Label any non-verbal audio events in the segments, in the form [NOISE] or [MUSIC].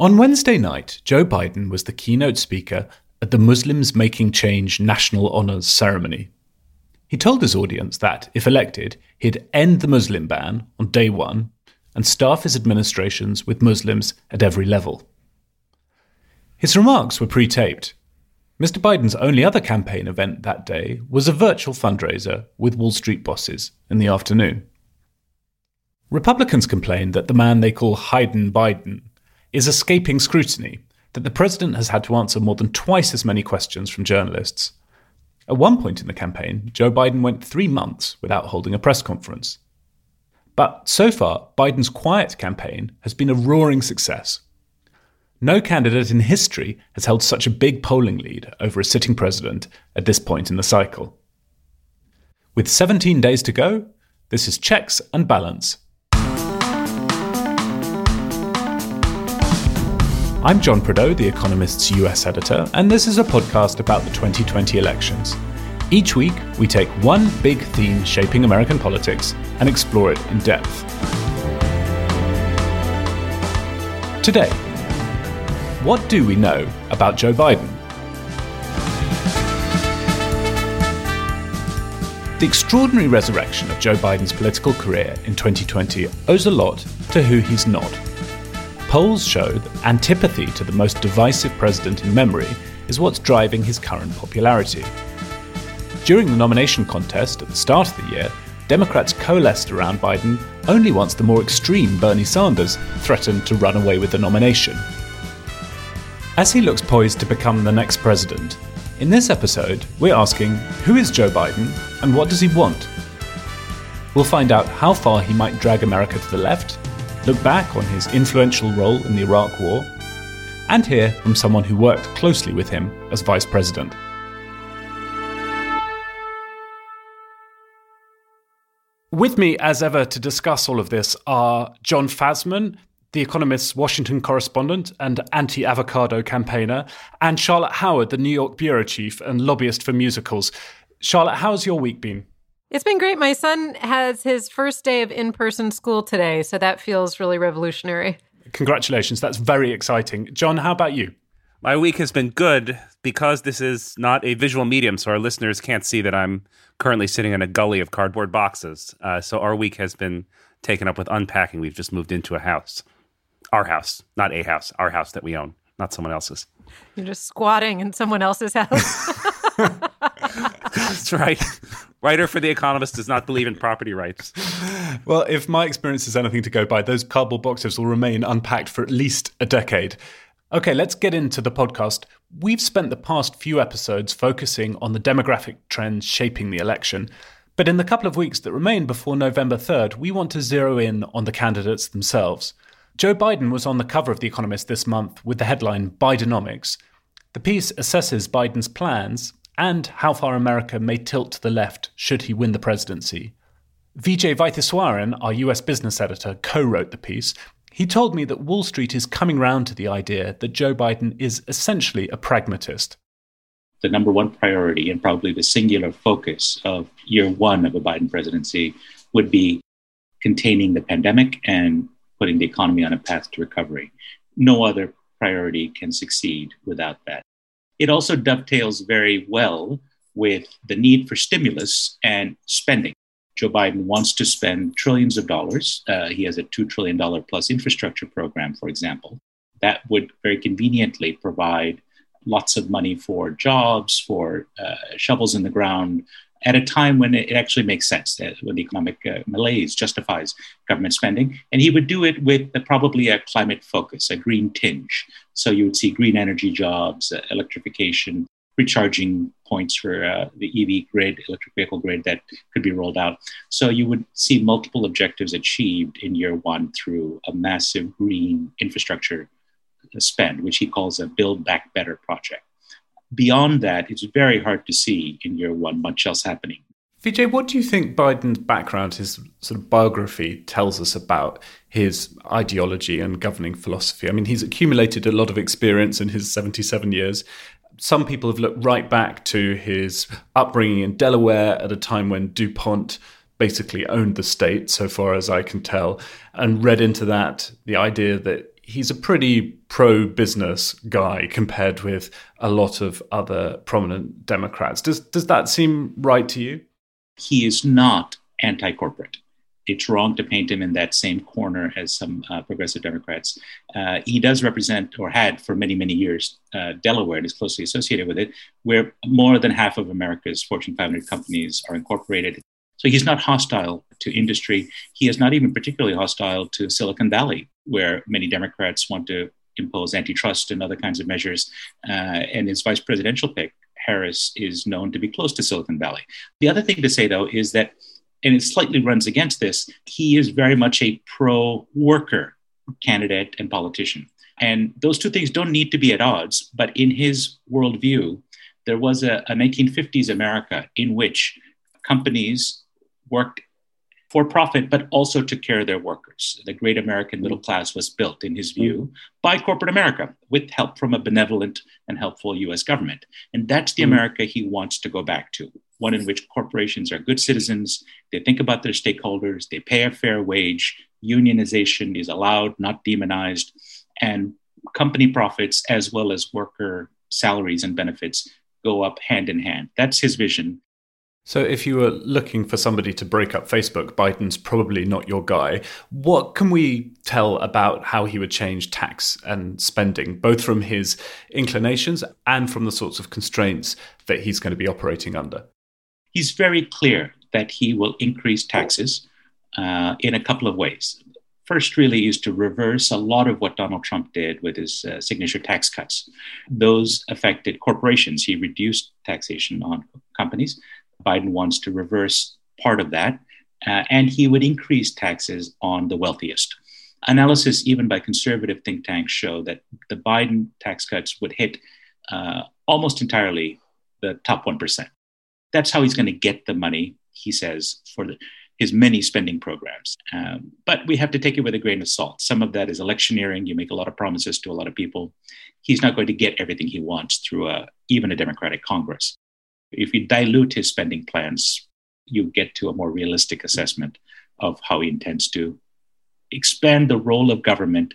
On Wednesday night, Joe Biden was the keynote speaker at the Muslims Making Change National Honors Ceremony. He told his audience that, if elected, he'd end the Muslim ban on day one and staff his administrations with Muslims at every level. His remarks were pre taped. Mr. Biden's only other campaign event that day was a virtual fundraiser with Wall Street bosses in the afternoon. Republicans complained that the man they call Hidin' Biden is escaping scrutiny, that the president has had to answer more than twice as many questions from journalists. At one point in the campaign, Joe Biden went three months without holding a press conference. But so far, Biden's quiet campaign has been a roaring success. No candidate in history has held such a big polling lead over a sitting president at this point in the cycle. With 17 days to go, this is Checks and Balance I'm John Prideaux, The Economist's US editor, and this is a podcast about the 2020 elections. Each week, we take one big theme shaping American politics and explore it in depth. Today, what do we know about Joe Biden? The extraordinary resurrection of Joe Biden's political career in 2020 owes a lot to who he's not Polls show that antipathy to the most divisive president in memory is what's driving his current popularity. During the nomination contest at the start of the year, Democrats coalesced around Biden only once the more extreme Bernie Sanders threatened to run away with the nomination. As he looks poised to become the next president, in this episode, we're asking who is Joe Biden and what does he want? We'll find out how far he might drag America to the left look back on his influential role in the Iraq War, and hear from someone who worked closely with him as vice president. With me, as ever, to discuss all of this are Jon Fasman, the Economist's Washington correspondent and anti avocado campaigner, and Charlotte Howard, the New York bureau chief and lobbyist for musicals. Charlotte, how's your week been? It's been great. My son has his first day of in person school today, so that feels really revolutionary. Congratulations. That's very exciting. Jon, how about you? My week has been good because this is not a visual medium, so our listeners can't see that I'm currently sitting in a gully of cardboard boxes. Uh, so our week has been taken up with unpacking. We've just moved into a house. Our house, not a house, our house that we own, not someone else's. You're just squatting in someone else's house. [LAUGHS] That's right. Writer for The Economist does not believe in property rights. Well, if my experience is anything to go by, those cardboard boxes will remain unpacked for at least a decade. Okay, let's get into the podcast. We've spent the past few episodes focusing on the demographic trends shaping the election. But in the couple of weeks that remain before November 3rd, we want to zero in on the candidates themselves. Joe Biden was on the cover of The Economist this month with the headline Bidenomics. The piece assesses Biden's plans and how far America may tilt to the left should he win the presidency. Vijay Vaitheeswaran, our US business editor, co wrote the piece. He told me that Wall Street is coming round to the idea that Joe Biden is essentially a pragmatist. The number one priority and probably the singular focus of year one of a Biden presidency would be containing the pandemic and putting the economy on a path to recovery. No other priority can succeed without that. It also dovetails very well with the need for stimulus and spending. Joe Biden wants to spend trillions of dollars. Uh, he has a $2 trillion plus infrastructure program, for example, that would very conveniently provide lots of money for jobs, for uh, shovels in the ground, at a time when it actually makes sense, when the economic uh, malaise justifies government spending. And he would do it with probably a climate focus, a green tinge. So you would see green energy jobs, uh, electrification, recharging points for uh, the EV grid, electric vehicle grid that could be rolled out. So you would see multiple objectives achieved in year one through a massive green infrastructure spend, which he calls a Build Back Better project. Beyond that, it's very hard to see in year one much else happening. Vijay, what do you think Biden's background, his sort of biography, tells us about his ideology and governing philosophy? I mean, he's accumulated a lot of experience in his 77 years. Some people have looked right back to his upbringing in Delaware at a time when DuPont basically owned the state, so far as I can tell, and read into that the idea that he's a pretty pro business guy compared with a lot of other prominent Democrats. Does does that seem right to you? He is not anti-corporate. It's wrong to paint him in that same corner as some uh, progressive Democrats. Uh, he does represent, or had for many, many years, uh, Delaware and is closely associated with it, where more than half of America's Fortune 500 companies are incorporated. So he's not hostile to industry. He is not even particularly hostile to Silicon Valley, where many Democrats want to impose antitrust and other kinds of measures. Uh, and his vice presidential pick, Harris, is known to be close to Silicon Valley. The other thing to say, though, is that, and it slightly runs against this, he is very much a pro worker candidate and politician. And those two things don't need to be at odds. But in his worldview, there was a, a 1950s America in which companies worked for profit, but also took care of their workers. The great American middle class was built, in his view, by corporate America with help from a benevolent and helpful US government. And that's the hmm. America he wants to go back to one in which corporations are good citizens, they think about their stakeholders, they pay a fair wage, unionization is allowed, not demonized, and company profits as well as worker salaries and benefits go up hand in hand. That's his vision. So, if you were looking for somebody to break up Facebook, Biden's probably not your guy. What can we tell about how he would change tax and spending, both from his inclinations and from the sorts of constraints that he's going to be operating under? He's very clear that he will increase taxes uh, in a couple of ways. First, really, is to reverse a lot of what Donald Trump did with his uh, signature tax cuts. Those affected corporations. He reduced taxation on companies Biden wants to reverse part of that, uh, and he would increase taxes on the wealthiest. Analysis, even by conservative think tanks, show that the Biden tax cuts would hit uh, almost entirely the top 1%. That's how he's going to get the money, he says, for the, his many spending programs. Um, but we have to take it with a grain of salt. Some of that is electioneering. You make a lot of promises to a lot of people. He's not going to get everything he wants through a, even a Democratic Congress. If you dilute his spending plans, you get to a more realistic assessment of how he intends to expand the role of government,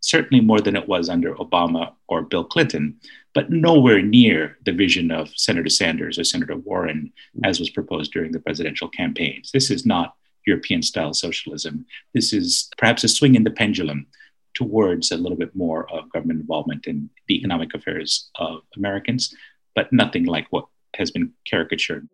certainly more than it was under Obama or Bill Clinton, but nowhere near the vision of Senator Sanders or Senator Warren as was proposed during the presidential campaigns. This is not European style socialism. This is perhaps a swing in the pendulum towards a little bit more of government involvement in the economic affairs of Americans, but nothing like what has been caricatured.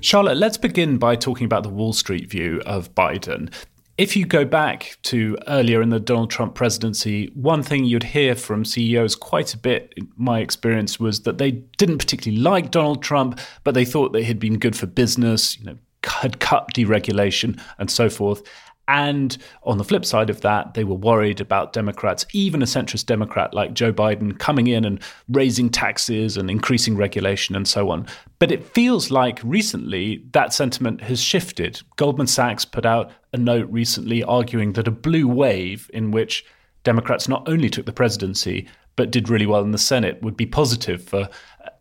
Charlotte, let's begin by talking about the Wall Street view of Biden. If you go back to earlier in the Donald Trump presidency, one thing you'd hear from CEOs quite a bit, in my experience, was that they didn't particularly like Donald Trump, but they thought that he'd been good for business, you know, had cut deregulation and so forth. And on the flip side of that, they were worried about Democrats, even a centrist Democrat like Joe Biden, coming in and raising taxes and increasing regulation and so on. But it feels like recently that sentiment has shifted. Goldman Sachs put out a note recently arguing that a blue wave in which Democrats not only took the presidency, but did really well in the Senate would be positive for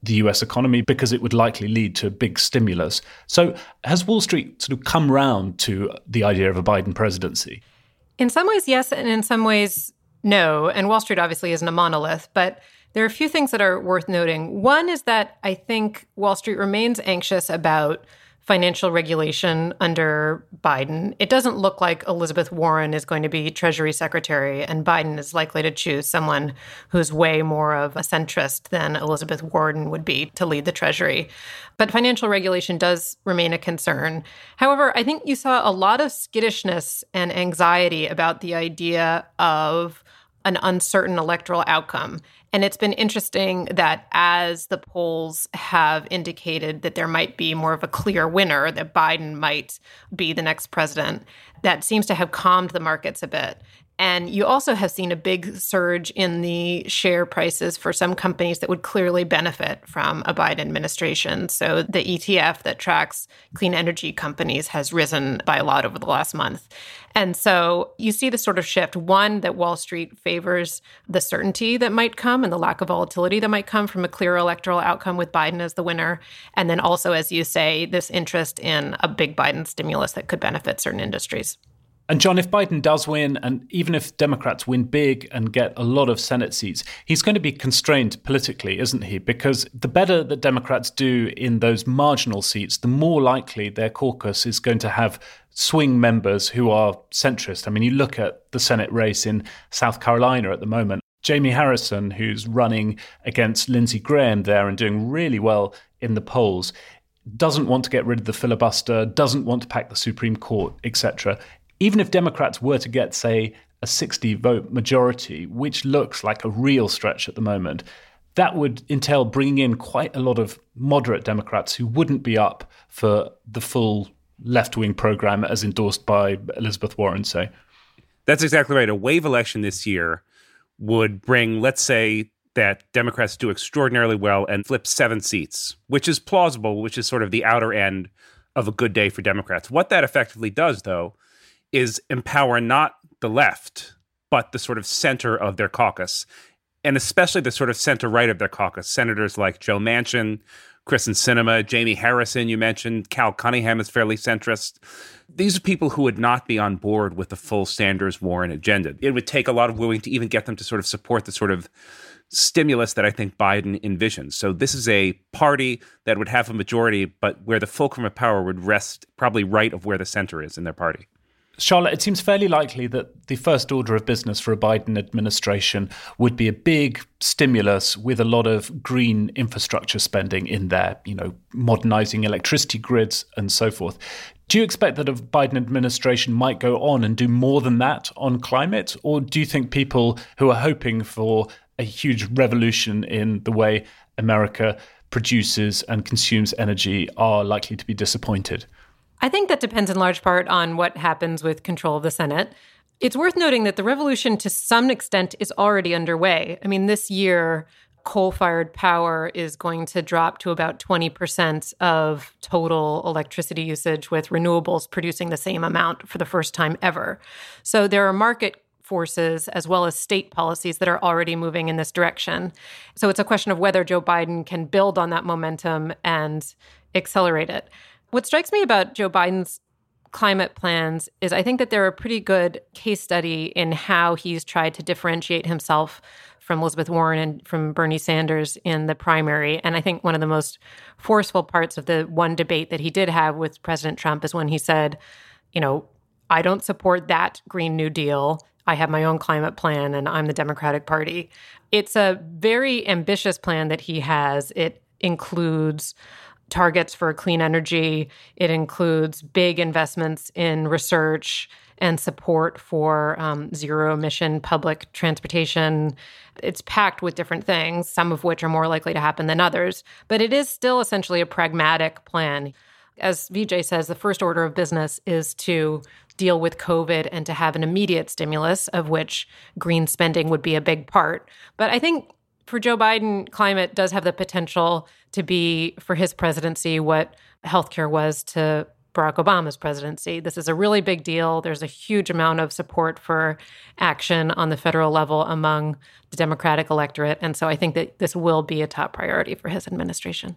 the US economy because it would likely lead to a big stimulus. So, has Wall Street sort of come round to the idea of a Biden presidency? In some ways, yes, and in some ways, no. And Wall Street obviously isn't a monolith, but there are a few things that are worth noting. One is that I think Wall Street remains anxious about financial regulation under Biden. It doesn't look like Elizabeth Warren is going to be Treasury Secretary, and Biden is likely to choose someone who's way more of a centrist than Elizabeth Warren would be to lead the Treasury. But financial regulation does remain a concern. However, I think you saw a lot of skittishness and anxiety about the idea of an uncertain electoral outcome. And it's been interesting that as the polls have indicated that there might be more of a clear winner, that Biden might be the next president, that seems to have calmed the markets a bit. And you also have seen a big surge in the share prices for some companies that would clearly benefit from a Biden administration. So the ETF that tracks clean energy companies has risen by a lot over the last month. And so you see the sort of shift one, that Wall Street favors the certainty that might come and the lack of volatility that might come from a clear electoral outcome with Biden as the winner. And then also, as you say, this interest in a big Biden stimulus that could benefit certain industries. And Jon, if Biden does win, and even if Democrats win big and get a lot of Senate seats, he's going to be constrained politically, isn't he? Because the better that Democrats do in those marginal seats, the more likely their caucus is going to have swing members who are centrist. I mean, you look at the Senate race in South Carolina at the moment. Jamie Harrison, who's running against Lindsey Graham there and doing really well in the polls, doesn't want to get rid of the filibuster, doesn't want to pack the Supreme Court, etc even if Democrats were to get, say, a 60 vote majority, which looks like a real stretch at the moment, that would entail bringing in quite a lot of moderate Democrats who wouldn't be up for the full left wing program as endorsed by Elizabeth Warren, say. That's exactly right. A wave election this year would bring, let's say, that Democrats do extraordinarily well and flip seven seats, which is plausible, which is sort of the outer end of a good day for Democrats. What that effectively does, though, is empower not the left, but the sort of center of their caucus, and especially the sort of center right of their caucus. Senators like Joe Manchin, Kyrsten Sinema, Jamie Harrison, you mentioned, Cal Cunningham is fairly centrist. These are people who would not be on board with the full Sanders Warren agenda. It would take a lot of wooing to even get them to sort of support the sort of stimulus that I think Biden envisions. So this is a party that would have a majority, but where the fulcrum of power would rest probably right of where the center is in their party. Charlotte, it seems fairly likely that the first order of business for a Biden administration would be a big stimulus with a lot of green infrastructure spending in there, you know, modernizing electricity grids and so forth. Do you expect that a Biden administration might go on and do more than that on climate? Or do you think people who are hoping for a huge revolution in the way America produces and consumes energy are likely to be disappointed? I think that depends in large part on what happens with control of the Senate. It's worth noting that the revolution, to some extent, is already underway. I mean, this year, coal fired power is going to drop to about 20% of total electricity usage, with renewables producing the same amount for the first time ever. So there are market forces as well as state policies that are already moving in this direction. So it's a question of whether Joe Biden can build on that momentum and accelerate it. What strikes me about Joe Biden's climate plans is I think that they're a pretty good case study in how he's tried to differentiate himself from Elizabeth Warren and from Bernie Sanders in the primary. And I think one of the most forceful parts of the one debate that he did have with President Trump is when he said, you know, I don't support that Green New Deal. I have my own climate plan and I'm the Democratic Party. It's a very ambitious plan that he has. It includes targets for clean energy. It includes big investments in research and support for um, zero emission public transportation. It's packed with different things, some of which are more likely to happen than others, but it is still essentially a pragmatic plan. As Vijay says, the first order of business is to deal with COVID and to have an immediate stimulus, of which green spending would be a big part. But I think for Joe Biden, climate does have the potential to be for his presidency what healthcare was to Barack Obama's presidency. This is a really big deal. There's a huge amount of support for action on the federal level among the Democratic electorate. And so I think that this will be a top priority for his administration.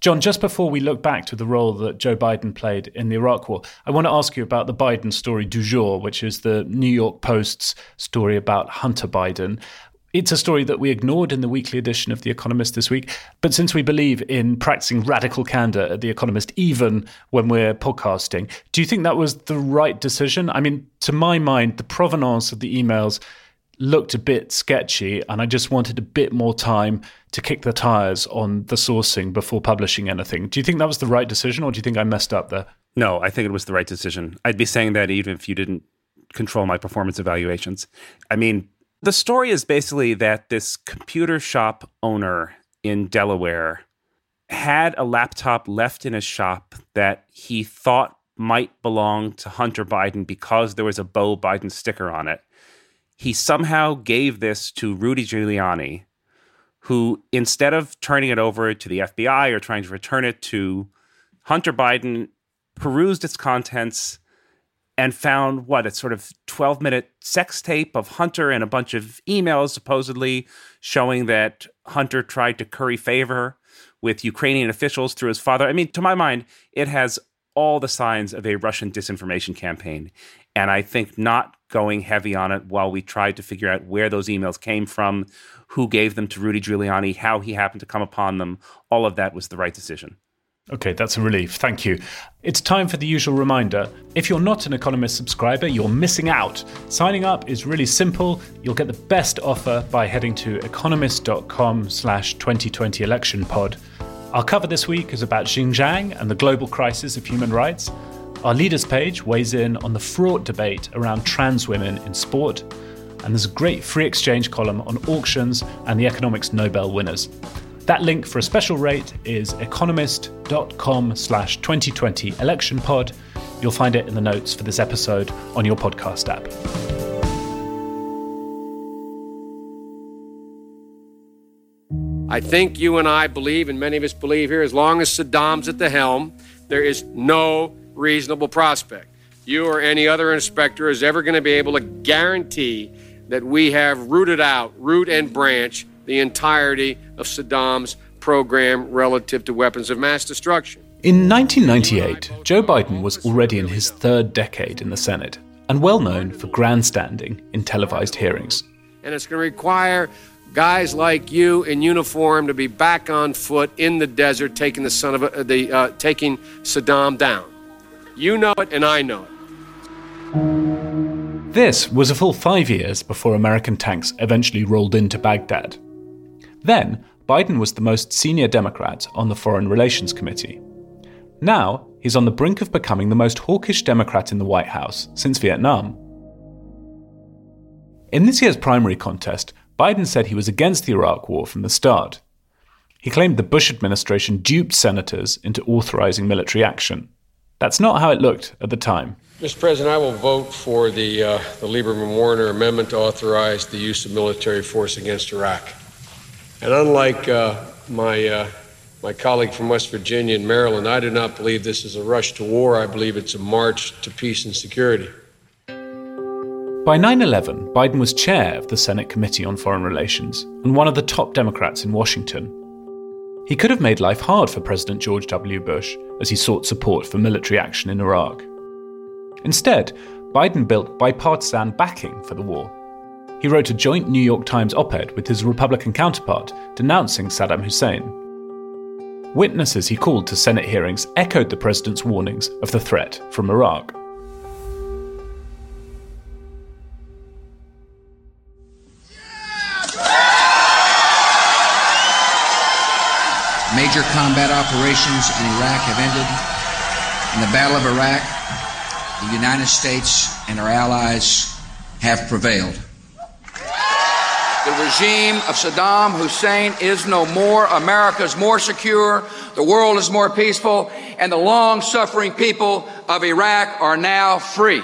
Jon, just before we look back to the role that Joe Biden played in the Iraq War, I want to ask you about the Biden story du jour, which is the New York Post's story about Hunter Biden It's a story that we ignored in the weekly edition of The Economist this week. But since we believe in practicing radical candor at The Economist, even when we're podcasting, do you think that was the right decision? I mean, to my mind, the provenance of the emails looked a bit sketchy, and I just wanted a bit more time to kick the tires on the sourcing before publishing anything. Do you think that was the right decision, or do you think I messed up there? No, I think it was the right decision. I'd be saying that even if you didn't control my performance evaluations. I mean, the story is basically that this computer shop owner in Delaware had a laptop left in his shop that he thought might belong to Hunter Biden because there was a Beau Biden sticker on it. He somehow gave this to Rudy Giuliani, who, instead of turning it over to the FBI or trying to return it to Hunter Biden, perused its contents and found what a sort of 12 minute sex tape of Hunter and a bunch of emails supposedly showing that Hunter tried to curry favor with Ukrainian officials through his father. I mean, to my mind, it has all the signs of a Russian disinformation campaign. And I think not going heavy on it while we tried to figure out where those emails came from, who gave them to Rudy Giuliani, how he happened to come upon them, all of that was the right decision. Okay, that's a relief. Thank you. It's time for the usual reminder. If you're not an Economist subscriber, you're missing out. Signing up is really simple. You'll get the best offer by heading to economist.com slash 2020 election pod. Our cover this week is about Xinjiang and the global crisis of human rights. Our leaders page weighs in on the fraught debate around trans women in sport. And there's a great free exchange column on auctions and the economics Nobel winners. That link for a special rate is economist.com slash 2020 election pod. You'll find it in the notes for this episode on your podcast app. I think you and I believe, and many of us believe here, as long as Saddam's at the helm, there is no reasonable prospect. You or any other inspector is ever going to be able to guarantee that we have rooted out, root and branch, the entirety of Saddam's program relative to weapons of mass destruction. In 1998, Joe Biden was already in his third decade in the Senate and well known for grandstanding in televised hearings. And it's going to require guys like you in uniform to be back on foot in the desert, taking the son of a, the uh, taking Saddam down. You know it, and I know it. This was a full five years before American tanks eventually rolled into Baghdad. Then, Biden was the most senior Democrat on the Foreign Relations Committee. Now, he's on the brink of becoming the most hawkish Democrat in the White House since Vietnam. In this year's primary contest, Biden said he was against the Iraq War from the start. He claimed the Bush administration duped senators into authorizing military action. That's not how it looked at the time. Mr. President, I will vote for the, uh, the Lieberman Warner amendment to authorize the use of military force against Iraq. And unlike uh, my, uh, my colleague from West Virginia and Maryland, I do not believe this is a rush to war. I believe it's a march to peace and security. By 9 11, Biden was chair of the Senate Committee on Foreign Relations and one of the top Democrats in Washington. He could have made life hard for President George W. Bush as he sought support for military action in Iraq. Instead, Biden built bipartisan backing for the war he wrote a joint New York Times op ed with his Republican counterpart denouncing Saddam Hussein. Witnesses he called to Senate hearings echoed the president's warnings of the threat from Iraq. Major combat operations in Iraq have ended. In the Battle of Iraq, the United States and our allies have prevailed. The regime of Saddam Hussein is no more. America is more secure. The world is more peaceful. And the long suffering people of Iraq are now free.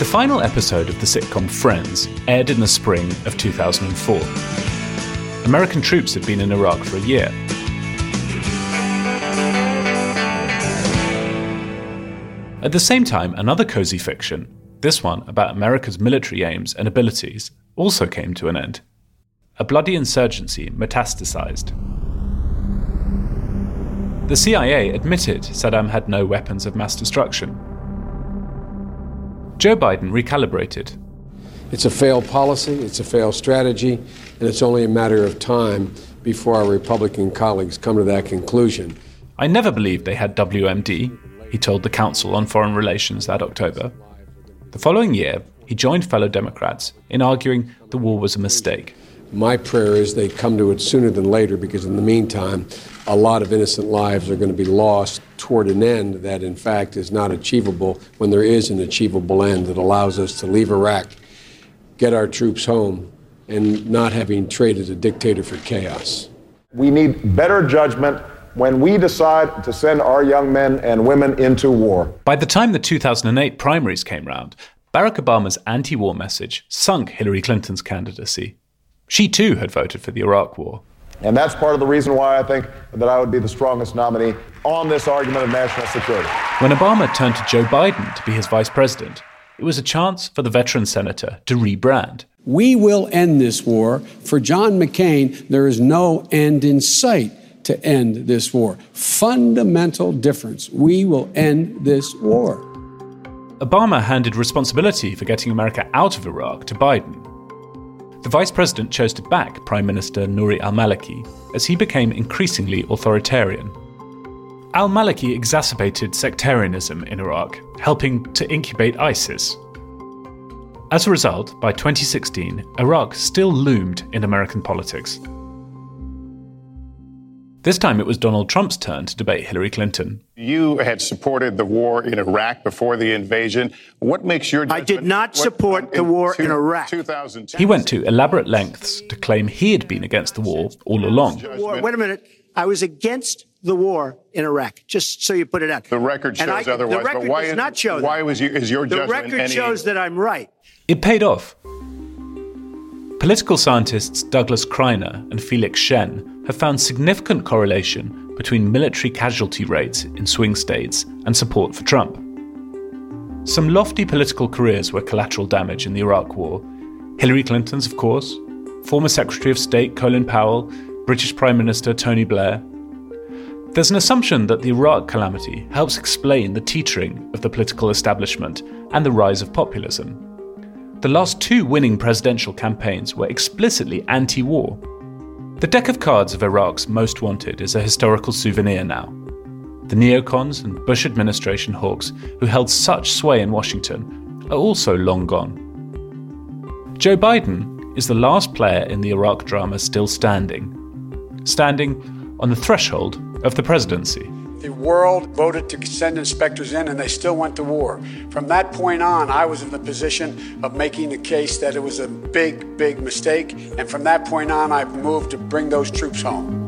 The final episode of the sitcom Friends aired in the spring of 2004. American troops had been in Iraq for a year At the same time, another cozy fiction, this one about America's military aims and abilities, also came to an end. A bloody insurgency metastasized. The CIA admitted Saddam had no weapons of mass destruction. Joe Biden recalibrated. It's a failed policy, it's a failed strategy, and it's only a matter of time before our Republican colleagues come to that conclusion. I never believed they had WMD, he told the Council on Foreign Relations that October. The following year, he joined fellow Democrats in arguing the war was a mistake. My prayer is they come to it sooner than later because, in the meantime, a lot of innocent lives are going to be lost toward an end that, in fact, is not achievable when there is an achievable end that allows us to leave Iraq, get our troops home, and not having traded a dictator for chaos. We need better judgment when we decide to send our young men and women into war. By the time the 2008 primaries came round, Barack Obama's anti war message sunk Hillary Clinton's candidacy. She too had voted for the Iraq War. And that's part of the reason why I think that I would be the strongest nominee on this argument of national security. When Obama turned to Joe Biden to be his vice president, it was a chance for the veteran senator to rebrand. We will end this war. For John McCain, there is no end in sight to end this war. Fundamental difference. We will end this war. Obama handed responsibility for getting America out of Iraq to Biden. The vice president chose to back Prime Minister Nouri al Maliki as he became increasingly authoritarian. Al Maliki exacerbated sectarianism in Iraq, helping to incubate ISIS. As a result, by 2016, Iraq still loomed in American politics. This time it was Donald Trump's turn to debate Hillary Clinton. You had supported the war in Iraq before the invasion. What makes your I did not support what, the war in, in Iraq. He went to elaborate lengths to claim he had been against the war all along. War, wait a minute. I was against the war in Iraq, just so you put it out. The record shows I, otherwise. The record but why does is, not show Why that. was you, is your the judgment record any... shows that I'm right. It paid off. Political scientists Douglas Kriner and Felix Shen have found significant correlation between military casualty rates in swing states and support for Trump. Some lofty political careers were collateral damage in the Iraq War. Hillary Clinton's, of course, former Secretary of State Colin Powell, British Prime Minister Tony Blair. There's an assumption that the Iraq calamity helps explain the teetering of the political establishment and the rise of populism. The last two winning presidential campaigns were explicitly anti war. The deck of cards of Iraq's most wanted is a historical souvenir now. The neocons and Bush administration hawks who held such sway in Washington are also long gone. Joe Biden is the last player in the Iraq drama still standing, standing on the threshold of the presidency. The world voted to send inspectors in, and they still went to war. From that point on, I was in the position of making the case that it was a big, big mistake. And from that point on, I've moved to bring those troops home.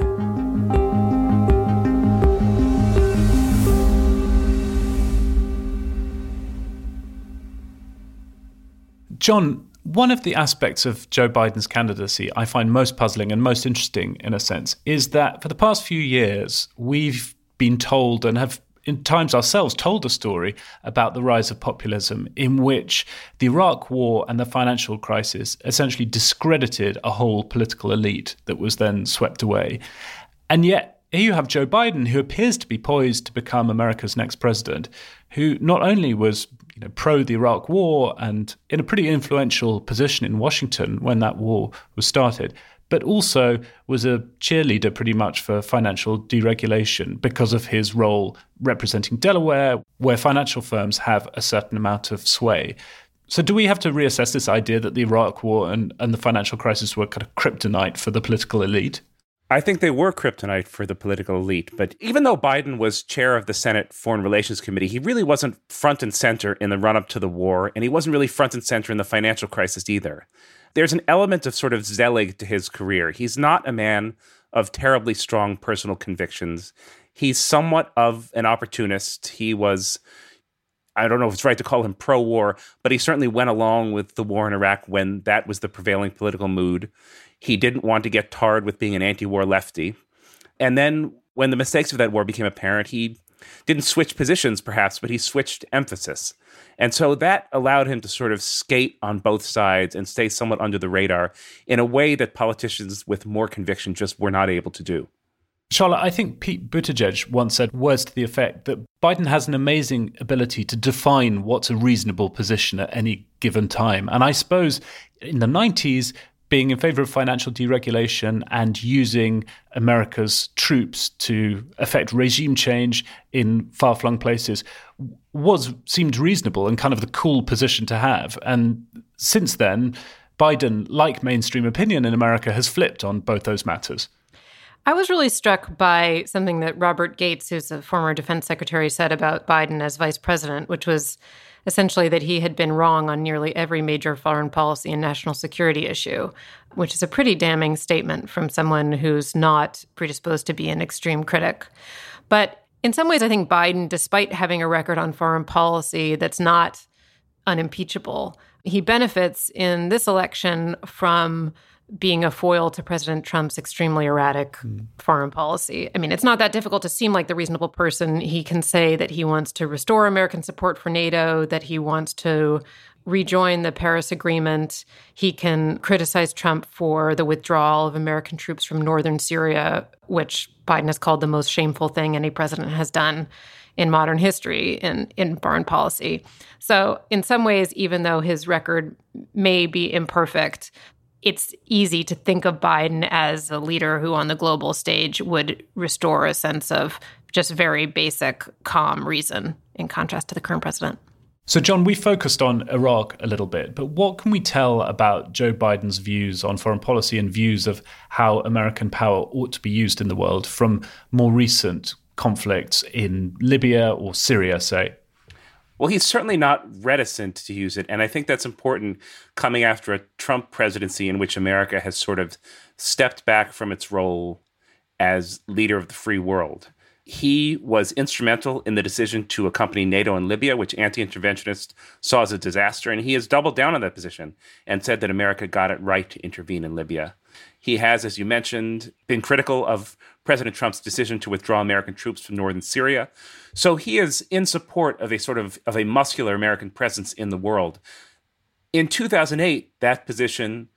Jon, one of the aspects of Joe Biden's candidacy I find most puzzling and most interesting, in a sense, is that for the past few years, we've been told and have in times ourselves told a story about the rise of populism in which the Iraq war and the financial crisis essentially discredited a whole political elite that was then swept away. And yet, here you have Joe Biden, who appears to be poised to become America's next president, who not only was you know, pro the Iraq war and in a pretty influential position in Washington when that war was started, but also was a cheerleader pretty much for financial deregulation because of his role representing Delaware, where financial firms have a certain amount of sway. So, do we have to reassess this idea that the Iraq War and, and the financial crisis were kind of kryptonite for the political elite? I think they were kryptonite for the political elite. But even though Biden was chair of the Senate Foreign Relations Committee, he really wasn't front and center in the run up to the war, and he wasn't really front and center in the financial crisis either there's an element of sort of Zelig to his career. He's not a man of terribly strong personal convictions. He's somewhat of an opportunist. He was, I don't know if it's right to call him pro war, but he certainly went along with the war in Iraq when that was the prevailing political mood. He didn't want to get tarred with being an anti war lefty. And then when the mistakes of that war became apparent, he didn't switch positions perhaps, but he switched emphasis. And so that allowed him to sort of skate on both sides and stay somewhat under the radar in a way that politicians with more conviction just were not able to do. Charlotte, I think Pete Buttigieg once said words to the effect that Biden has an amazing ability to define what's a reasonable position at any given time. And I suppose in the 90s, being in favor of financial deregulation and using America's troops to effect regime change in far flung places was seemed reasonable and kind of the cool position to have. And since then, Biden, like mainstream opinion in America, has flipped on both those matters. I was really struck by something that Robert Gates, who's a former defense secretary, said about Biden as vice president, which was essentially that he had been wrong on nearly every major foreign policy and national security issue, which is a pretty damning statement from someone who's not predisposed to be an extreme critic. But in some ways, I think Biden, despite having a record on foreign policy that's not unimpeachable, he benefits in this election from being a foil to President Trump's extremely erratic mm. foreign policy. I mean, it's not that difficult to seem like the reasonable person. He can say that he wants to restore American support for NATO, that he wants to rejoin the Paris Agreement. He can criticize Trump for the withdrawal of American troops from northern Syria, which Biden has called the most shameful thing any president has done in modern history in, in foreign policy. So, in some ways, even though his record may be imperfect, it's easy to think of Biden as a leader who, on the global stage, would restore a sense of just very basic, calm reason in contrast to the current president. So, Jon, we focused on Iraq a little bit, but what can we tell about Joe Biden's views on foreign policy and views of how American power ought to be used in the world from more recent conflicts in Libya or Syria, say? Well, he's certainly not reticent to use it. And I think that's important coming after a Trump presidency in which America has sort of stepped back from its role as leader of the free world. He was instrumental in the decision to accompany NATO in Libya, which anti interventionists saw as a disaster. And he has doubled down on that position and said that America got it right to intervene in Libya. He has, as you mentioned, been critical of President Trump's decision to withdraw American troops from northern Syria. So he is in support of a sort of of a muscular American presence in the world. In 2008, that position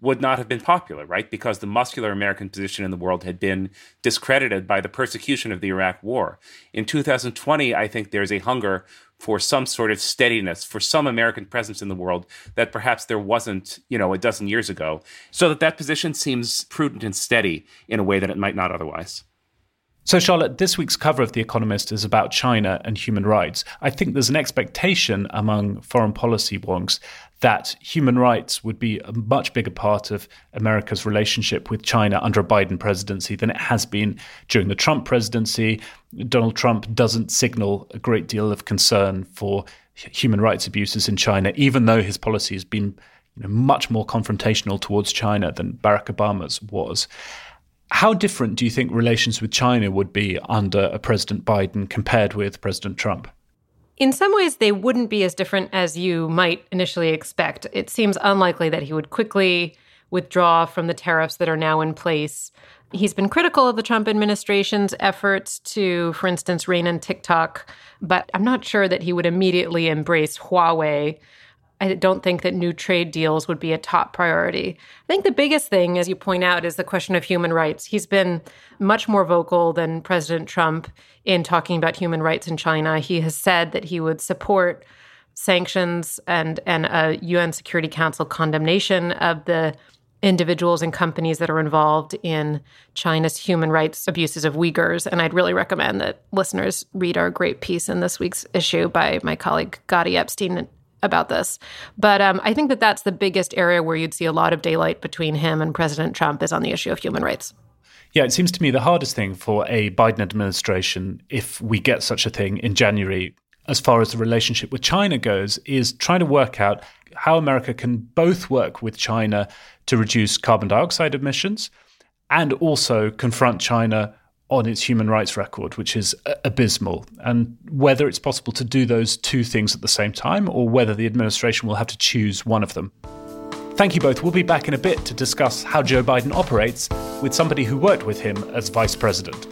would not have been popular, right? Because the muscular American position in the world had been discredited by the persecution of the Iraq War. In 2020, I think there's a hunger for some sort of steadiness, for some American presence in the world that perhaps there wasn't, you know, a dozen years ago. So that that position seems prudent and steady in a way that it might not otherwise. So, Charlotte, this week's cover of The Economist is about China and human rights. I think there's an expectation among foreign policy wonks that human rights would be a much bigger part of America's relationship with China under a Biden presidency than it has been during the Trump presidency. Donald Trump doesn't signal a great deal of concern for human rights abuses in China, even though his policy has been you know, much more confrontational towards China than Barack Obama's was. How different do you think relations with China would be under a President Biden compared with President Trump? In some ways, they wouldn't be as different as you might initially expect. It seems unlikely that he would quickly withdraw from the tariffs that are now in place. He's been critical of the Trump administration's efforts to, for instance, rein in TikTok, but I'm not sure that he would immediately embrace Huawei I don't think that new trade deals would be a top priority. I think the biggest thing, as you point out, is the question of human rights. He's been much more vocal than President Trump in talking about human rights in China. He has said that he would support sanctions and, and a UN Security Council condemnation of the individuals and companies that are involved in China's human rights abuses of Uyghurs. And I'd really recommend that listeners read our great piece in this week's issue by my colleague Gadi Epstein about this. But um, I think that that's the biggest area where you'd see a lot of daylight between him and President Trump is on the issue of human rights. Yeah, it seems to me the hardest thing for a Biden administration, if we get such a thing in January, as far as the relationship with China goes, is trying to work out how America can both work with China to reduce carbon dioxide emissions and also confront China on its human rights record, which is abysmal, and whether it's possible to do those two things at the same time or whether the administration will have to choose one of them. Thank you both. We'll be back in a bit to discuss how Joe Biden operates with somebody who worked with him as vice president.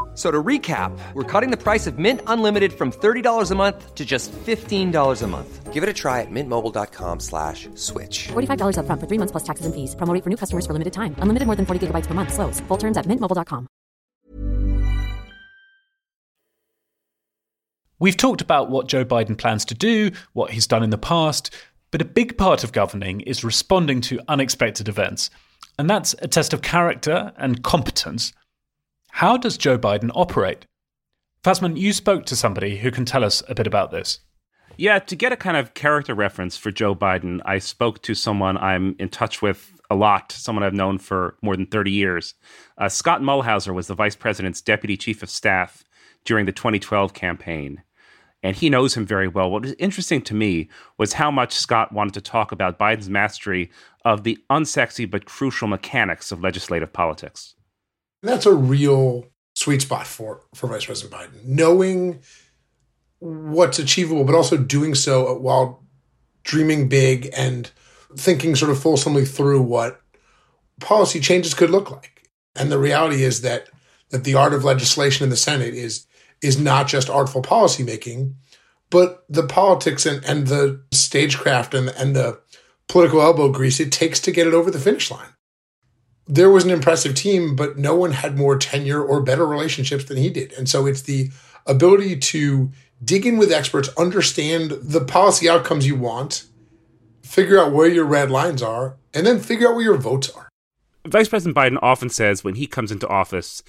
So to recap, we're cutting the price of Mint Unlimited from $30 a month to just $15 a month. Give it a try at mintmobile.com slash switch. $45 up front for three months plus taxes and fees. Promo for new customers for limited time. Unlimited more than 40 gigabytes per month. Slows. Full terms at mintmobile.com. We've talked about what Joe Biden plans to do, what he's done in the past, but a big part of governing is responding to unexpected events. And that's a test of character and competence – how does Joe Biden operate? Fasman, you spoke to somebody who can tell us a bit about this. Yeah, to get a kind of character reference for Joe Biden, I spoke to someone I'm in touch with a lot, someone I've known for more than 30 years. Uh, Scott Mulhauser was the vice president's deputy chief of staff during the 2012 campaign. And he knows him very well. What was interesting to me was how much Scott wanted to talk about Biden's mastery of the unsexy but crucial mechanics of legislative politics. That's a real sweet spot for for Vice President Biden, knowing what's achievable, but also doing so while dreaming big and thinking sort of fulsomely through what policy changes could look like. And the reality is that that the art of legislation in the Senate is is not just artful policymaking, but the politics and, and the stagecraft and, and the political elbow grease it takes to get it over the finish line there was an impressive team, but no one had more tenure or better relationships than he did. And so it's the ability to dig in with experts, understand the policy outcomes you want, figure out where your red lines are, and then figure out where your votes are. Vice President Biden often says when he comes into office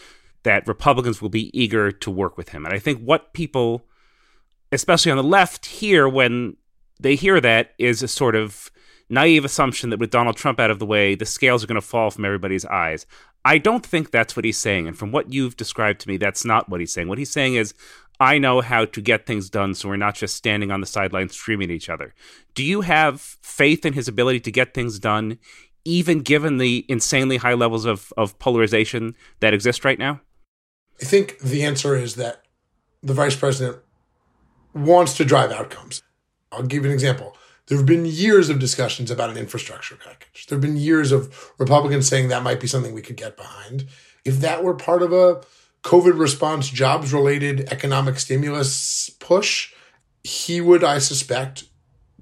that Republicans will be eager to work with him. And I think what people, especially on the left, hear when they hear that is a sort of naive assumption that with Donald Trump out of the way, the scales are going to fall from everybody's eyes. I don't think that's what he's saying. And from what you've described to me, that's not what he's saying. What he's saying is, I know how to get things done so we're not just standing on the sidelines screaming at each other. Do you have faith in his ability to get things done, even given the insanely high levels of, of polarization that exist right now? I think the answer is that the vice president wants to drive outcomes. I'll give you an example. There have been years of discussions about an infrastructure package. There have been years of Republicans saying that might be something we could get behind. If that were part of a COVID response, jobs related economic stimulus push, he would, I suspect,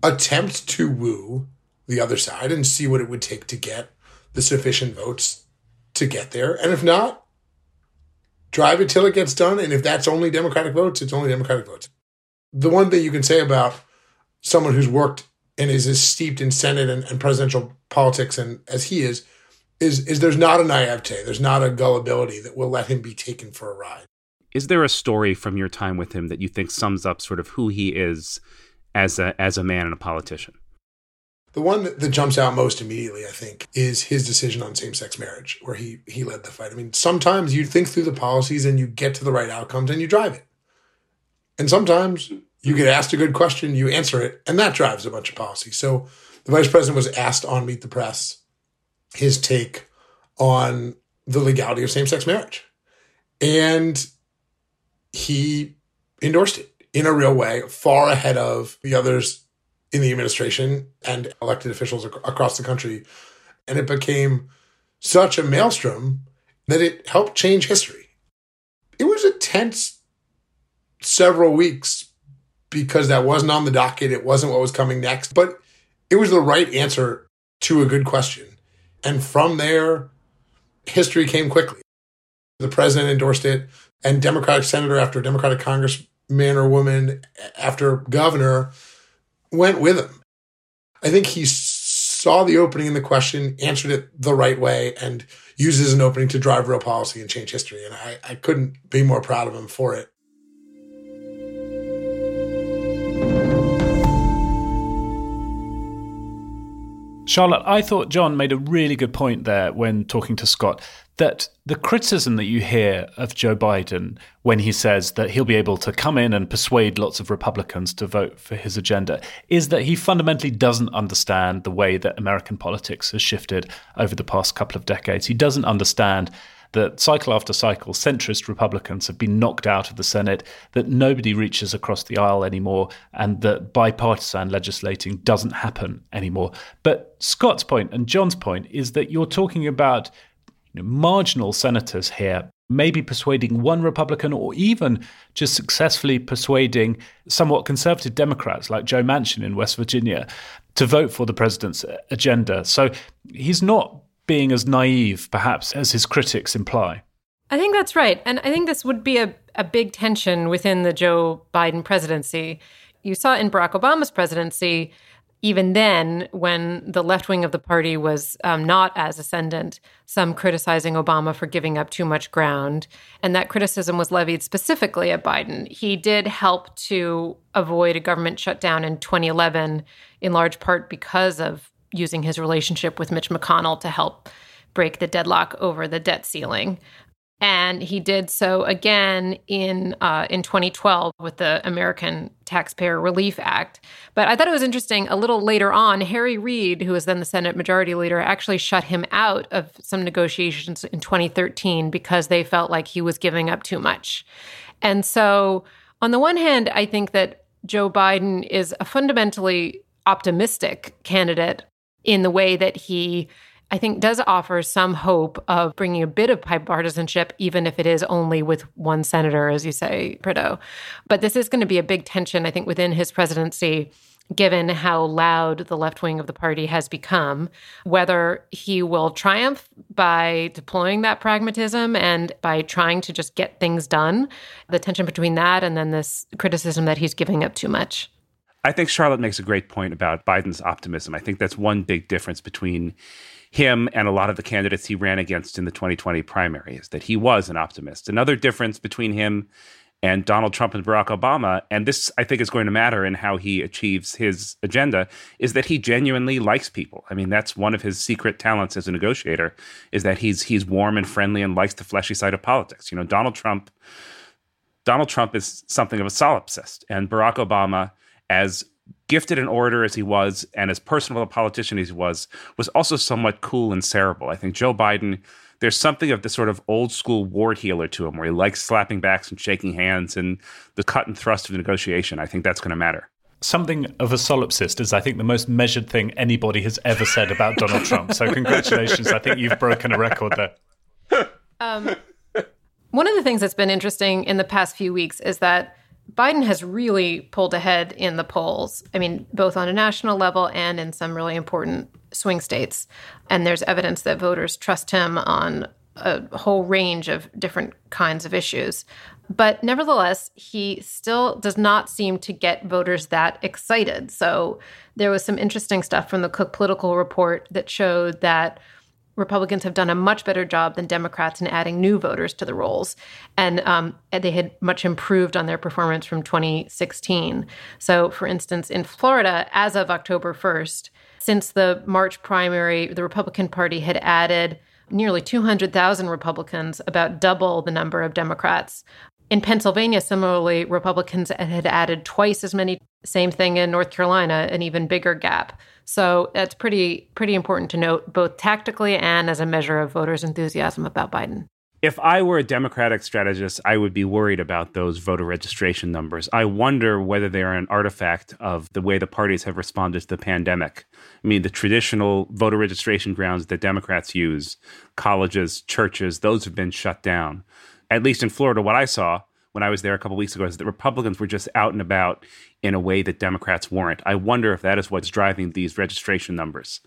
attempt to woo the other side and see what it would take to get the sufficient votes to get there. And if not, drive it till it gets done. And if that's only Democratic votes, it's only Democratic votes. The one thing you can say about someone who's worked and is as steeped in Senate and, and presidential politics and as he is, is is there's not a naivete, there's not a gullibility that will let him be taken for a ride. Is there a story from your time with him that you think sums up sort of who he is as a as a man and a politician? The one that, that jumps out most immediately, I think, is his decision on same sex marriage, where he he led the fight. I mean, sometimes you think through the policies and you get to the right outcomes and you drive it. And sometimes you get asked a good question, you answer it, and that drives a bunch of policy. So the vice president was asked on Meet the Press his take on the legality of same sex marriage. And he endorsed it in a real way, far ahead of the others in the administration and elected officials ac- across the country. And it became such a maelstrom that it helped change history. It was a tense several weeks because that wasn't on the docket. It wasn't what was coming next, but it was the right answer to a good question. And from there, history came quickly. The president endorsed it, and Democratic senator after Democratic congressman or woman after governor went with him. I think he saw the opening in the question, answered it the right way, and uses an opening to drive real policy and change history. And I, I couldn't be more proud of him for it. Charlotte, I thought John made a really good point there when talking to Scott that the criticism that you hear of Joe Biden when he says that he'll be able to come in and persuade lots of Republicans to vote for his agenda is that he fundamentally doesn't understand the way that American politics has shifted over the past couple of decades. He doesn't understand that cycle after cycle, centrist Republicans have been knocked out of the Senate, that nobody reaches across the aisle anymore, and that bipartisan legislating doesn't happen anymore. But Scott's point and John's point is that you're talking about you know, marginal senators here maybe persuading one Republican or even just successfully persuading somewhat conservative Democrats like Joe Manchin in West Virginia to vote for the president's agenda. So he's not being as naive, perhaps, as his critics imply. I think that's right. And I think this would be a, a big tension within the Joe Biden presidency. You saw in Barack Obama's presidency, even then, when the left wing of the party was um, not as ascendant, some criticizing Obama for giving up too much ground. And that criticism was levied specifically at Biden. He did help to avoid a government shutdown in 2011, in large part because of using his relationship with Mitch McConnell to help break the deadlock over the debt ceiling and he did so again in uh, in 2012 with the American Taxpayer Relief Act. But I thought it was interesting. A little later on, Harry Reid, who was then the Senate Majority Leader, actually shut him out of some negotiations in 2013 because they felt like he was giving up too much. And so, on the one hand, I think that Joe Biden is a fundamentally optimistic candidate in the way that he I think does offer some hope of bringing a bit of bipartisanship, even if it is only with one senator, as you say, Prideaux. But this is going to be a big tension, I think, within his presidency, given how loud the left wing of the party has become. Whether he will triumph by deploying that pragmatism and by trying to just get things done, the tension between that and then this criticism that he's giving up too much. I think Charlotte makes a great point about Biden's optimism. I think that's one big difference between him and a lot of the candidates he ran against in the 2020 primary is that he was an optimist. Another difference between him and Donald Trump and Barack Obama, and this I think is going to matter in how he achieves his agenda, is that he genuinely likes people. I mean, that's one of his secret talents as a negotiator, is that he's he's warm and friendly and likes the fleshy side of politics. You know, Donald Trump Donald Trump is something of a solipsist, and Barack Obama, as gifted an orator as he was and as personal a politician as he was, was also somewhat cool and cerebral. I think Joe Biden, there's something of the sort of old school ward heeler to him where he likes slapping backs and shaking hands and the cut and thrust of the negotiation. I think that's going to matter. Something of a solipsist is, I think, the most measured thing anybody has ever said about Donald Trump. So, congratulations. I think you've broken a record there. Um, one of the things that's been interesting in the past few weeks is that Biden has really pulled ahead in the polls. I mean, both on a national level and in some really important swing states. And there's evidence that voters trust him on a whole range of different kinds of issues. But nevertheless, he still does not seem to get voters that excited. So there was some interesting stuff from the Cook Political Report that showed that Republicans have done a much better job than Democrats in adding new voters to the rolls. And um, they had much improved on their performance from 2016. So, for instance, in Florida, as of October 1st, since the March primary, the Republican Party had added nearly 200,000 Republicans, about double the number of Democrats. In Pennsylvania, similarly, Republicans had added twice as many. Same thing in North Carolina, an even bigger gap. So that's pretty pretty important to note, both tactically and as a measure of voters' enthusiasm about Biden. If I were a Democratic strategist, I would be worried about those voter registration numbers. I wonder whether they are an artifact of the way the parties have responded to the pandemic. I mean, the traditional voter registration grounds that Democrats use, colleges, churches, those have been shut down. At least in Florida, what I saw when I was there a couple weeks ago is that Republicans were just out and about in a way that Democrats weren't. I wonder if that is what's driving these registration numbers.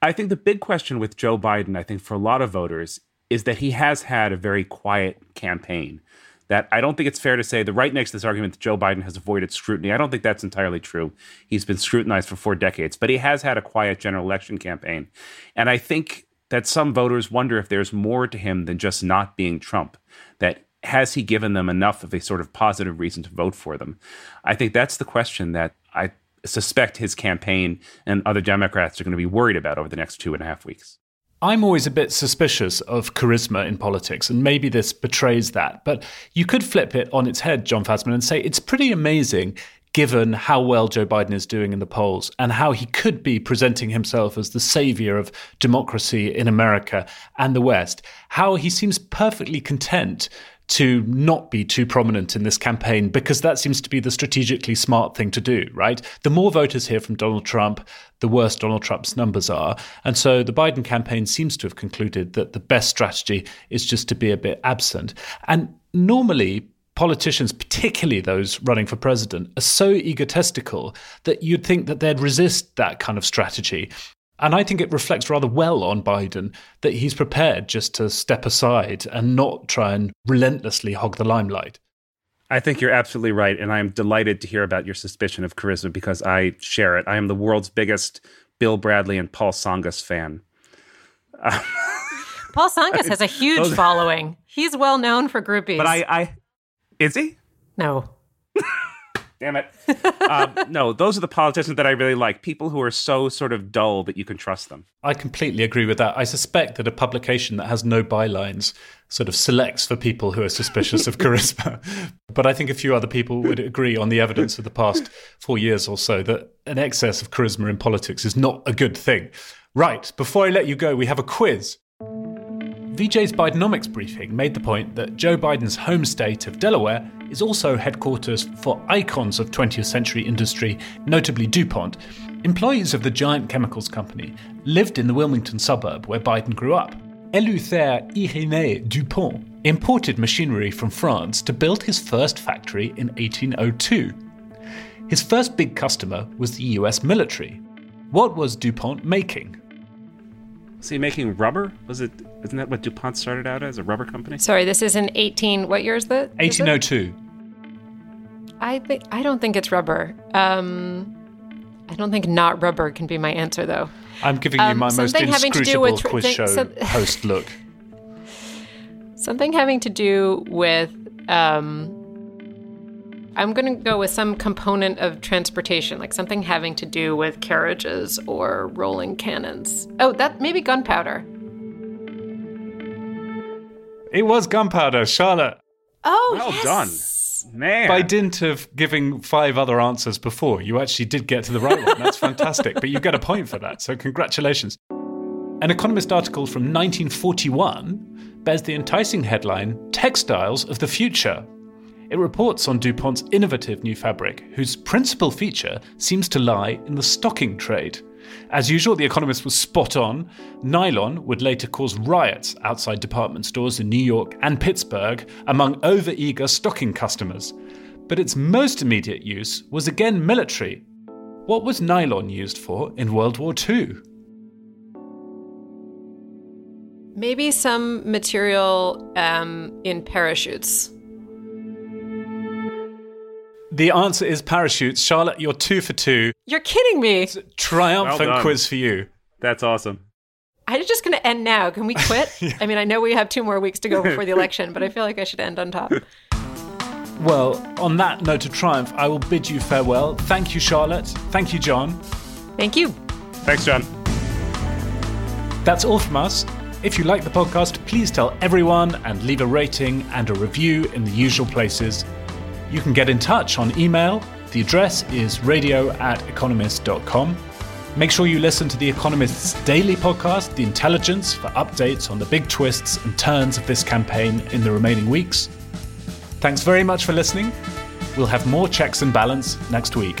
I think the big question with Joe Biden, I think for a lot of voters, is that he has had a very quiet campaign. That I don't think it's fair to say the right next to this argument that Joe Biden has avoided scrutiny. I don't think that's entirely true. He's been scrutinized for four decades, but he has had a quiet general election campaign. And I think that some voters wonder if there's more to him than just not being Trump. That has he given them enough of a sort of positive reason to vote for them? I think that's the question that I suspect his campaign and other Democrats are going to be worried about over the next two and a half weeks. I'm always a bit suspicious of charisma in politics, and maybe this betrays that. But you could flip it on its head, Jon Fasman, and say it's pretty amazing given how well Joe Biden is doing in the polls and how he could be presenting himself as the savior of democracy in America and the West, how he seems perfectly content to not be too prominent in this campaign because that seems to be the strategically smart thing to do, right? The more voters hear from Donald Trump, the worse Donald Trump's numbers are. And so the Biden campaign seems to have concluded that the best strategy is just to be a bit absent. And normally, politicians, particularly those running for president, are so egotistical that you'd think that they'd resist that kind of strategy. And I think it reflects rather well on Biden that he's prepared just to step aside and not try and relentlessly hog the limelight. I think you're absolutely right. And I am delighted to hear about your suspicion of charisma because I share it. I am the world's biggest Bill Bradley and Paul Tsongas fan. Paul Tsongas [LAUGHS] has a huge following. He's well known for groupies. But I, I is he? No. [LAUGHS] Damn it. um, no, those are the politicians that I really like. People who are so sort of dull that you can trust them. I completely agree with that. I suspect that a publication that has no bylines sort of selects for people who are suspicious of [LAUGHS] charisma. But I think a few other people would agree on the evidence of the past four years or so that an excess of charisma in politics is not a good thing. Right, before I let you go, we have a quiz. VJ's Bidenomics briefing made the point that Joe Biden's home state of Delaware is also headquarters for icons of 20th century industry, notably DuPont. Employees of the giant chemicals company lived in the Wilmington suburb where Biden grew up. Eleuthère Irénée DuPont imported machinery from France to build his first factory in 1802. His first big customer was the US military. What was DuPont making? Was he making rubber? Was it? Isn't that what DuPont started out as a rubber company? Sorry, this is in 18. What year is that? 1802. I think I don't think it's rubber. Um, I don't think not rubber can be my answer though. I'm giving you um, my most inscrutable tr- quiz show some, host look. [LAUGHS] Something having to do with um, I'm going to go with some component of transportation, like something having to do with carriages or rolling cannons. Oh, that maybe gunpowder. It was gunpowder, Charlotte. Oh, well yes. done, man. By dint of giving five other answers before, you actually did get to the right one. That's fantastic. but you get a point for that, so congratulations. An Economist article from 1941 bears the enticing headline Textiles of the Future it reports on DuPont's innovative new fabric, whose principal feature seems to lie in the stocking trade. As usual, The Economist was spot on. Nylon would later cause riots outside department stores in New York and Pittsburgh among overeager stocking customers. But its most immediate use was again military. What was nylon used for in World War II? Maybe some material um, in parachutes. The answer is parachutes. Charlotte, you're two for two. You're kidding me. It's a triumphant well quiz for you. That's awesome. I'm just going to end now. Can we quit? [LAUGHS] yeah. I mean, I know we have two more weeks to go before the election, but I feel like I should end on top. [LAUGHS] Well, on that note of triumph, I will bid you farewell. Thank you, Charlotte. Thank you, John. Thank you. Thanks, John. That's all from us. If you like the podcast, please tell everyone and leave a rating and a review in the usual places. You can get in touch on email. The address is radio at economist.com. Make sure you listen to The Economist's daily podcast, The Intelligence, for updates on the big twists and turns of this campaign in the remaining weeks. Thanks very much for listening. We'll have more checks and balance next week.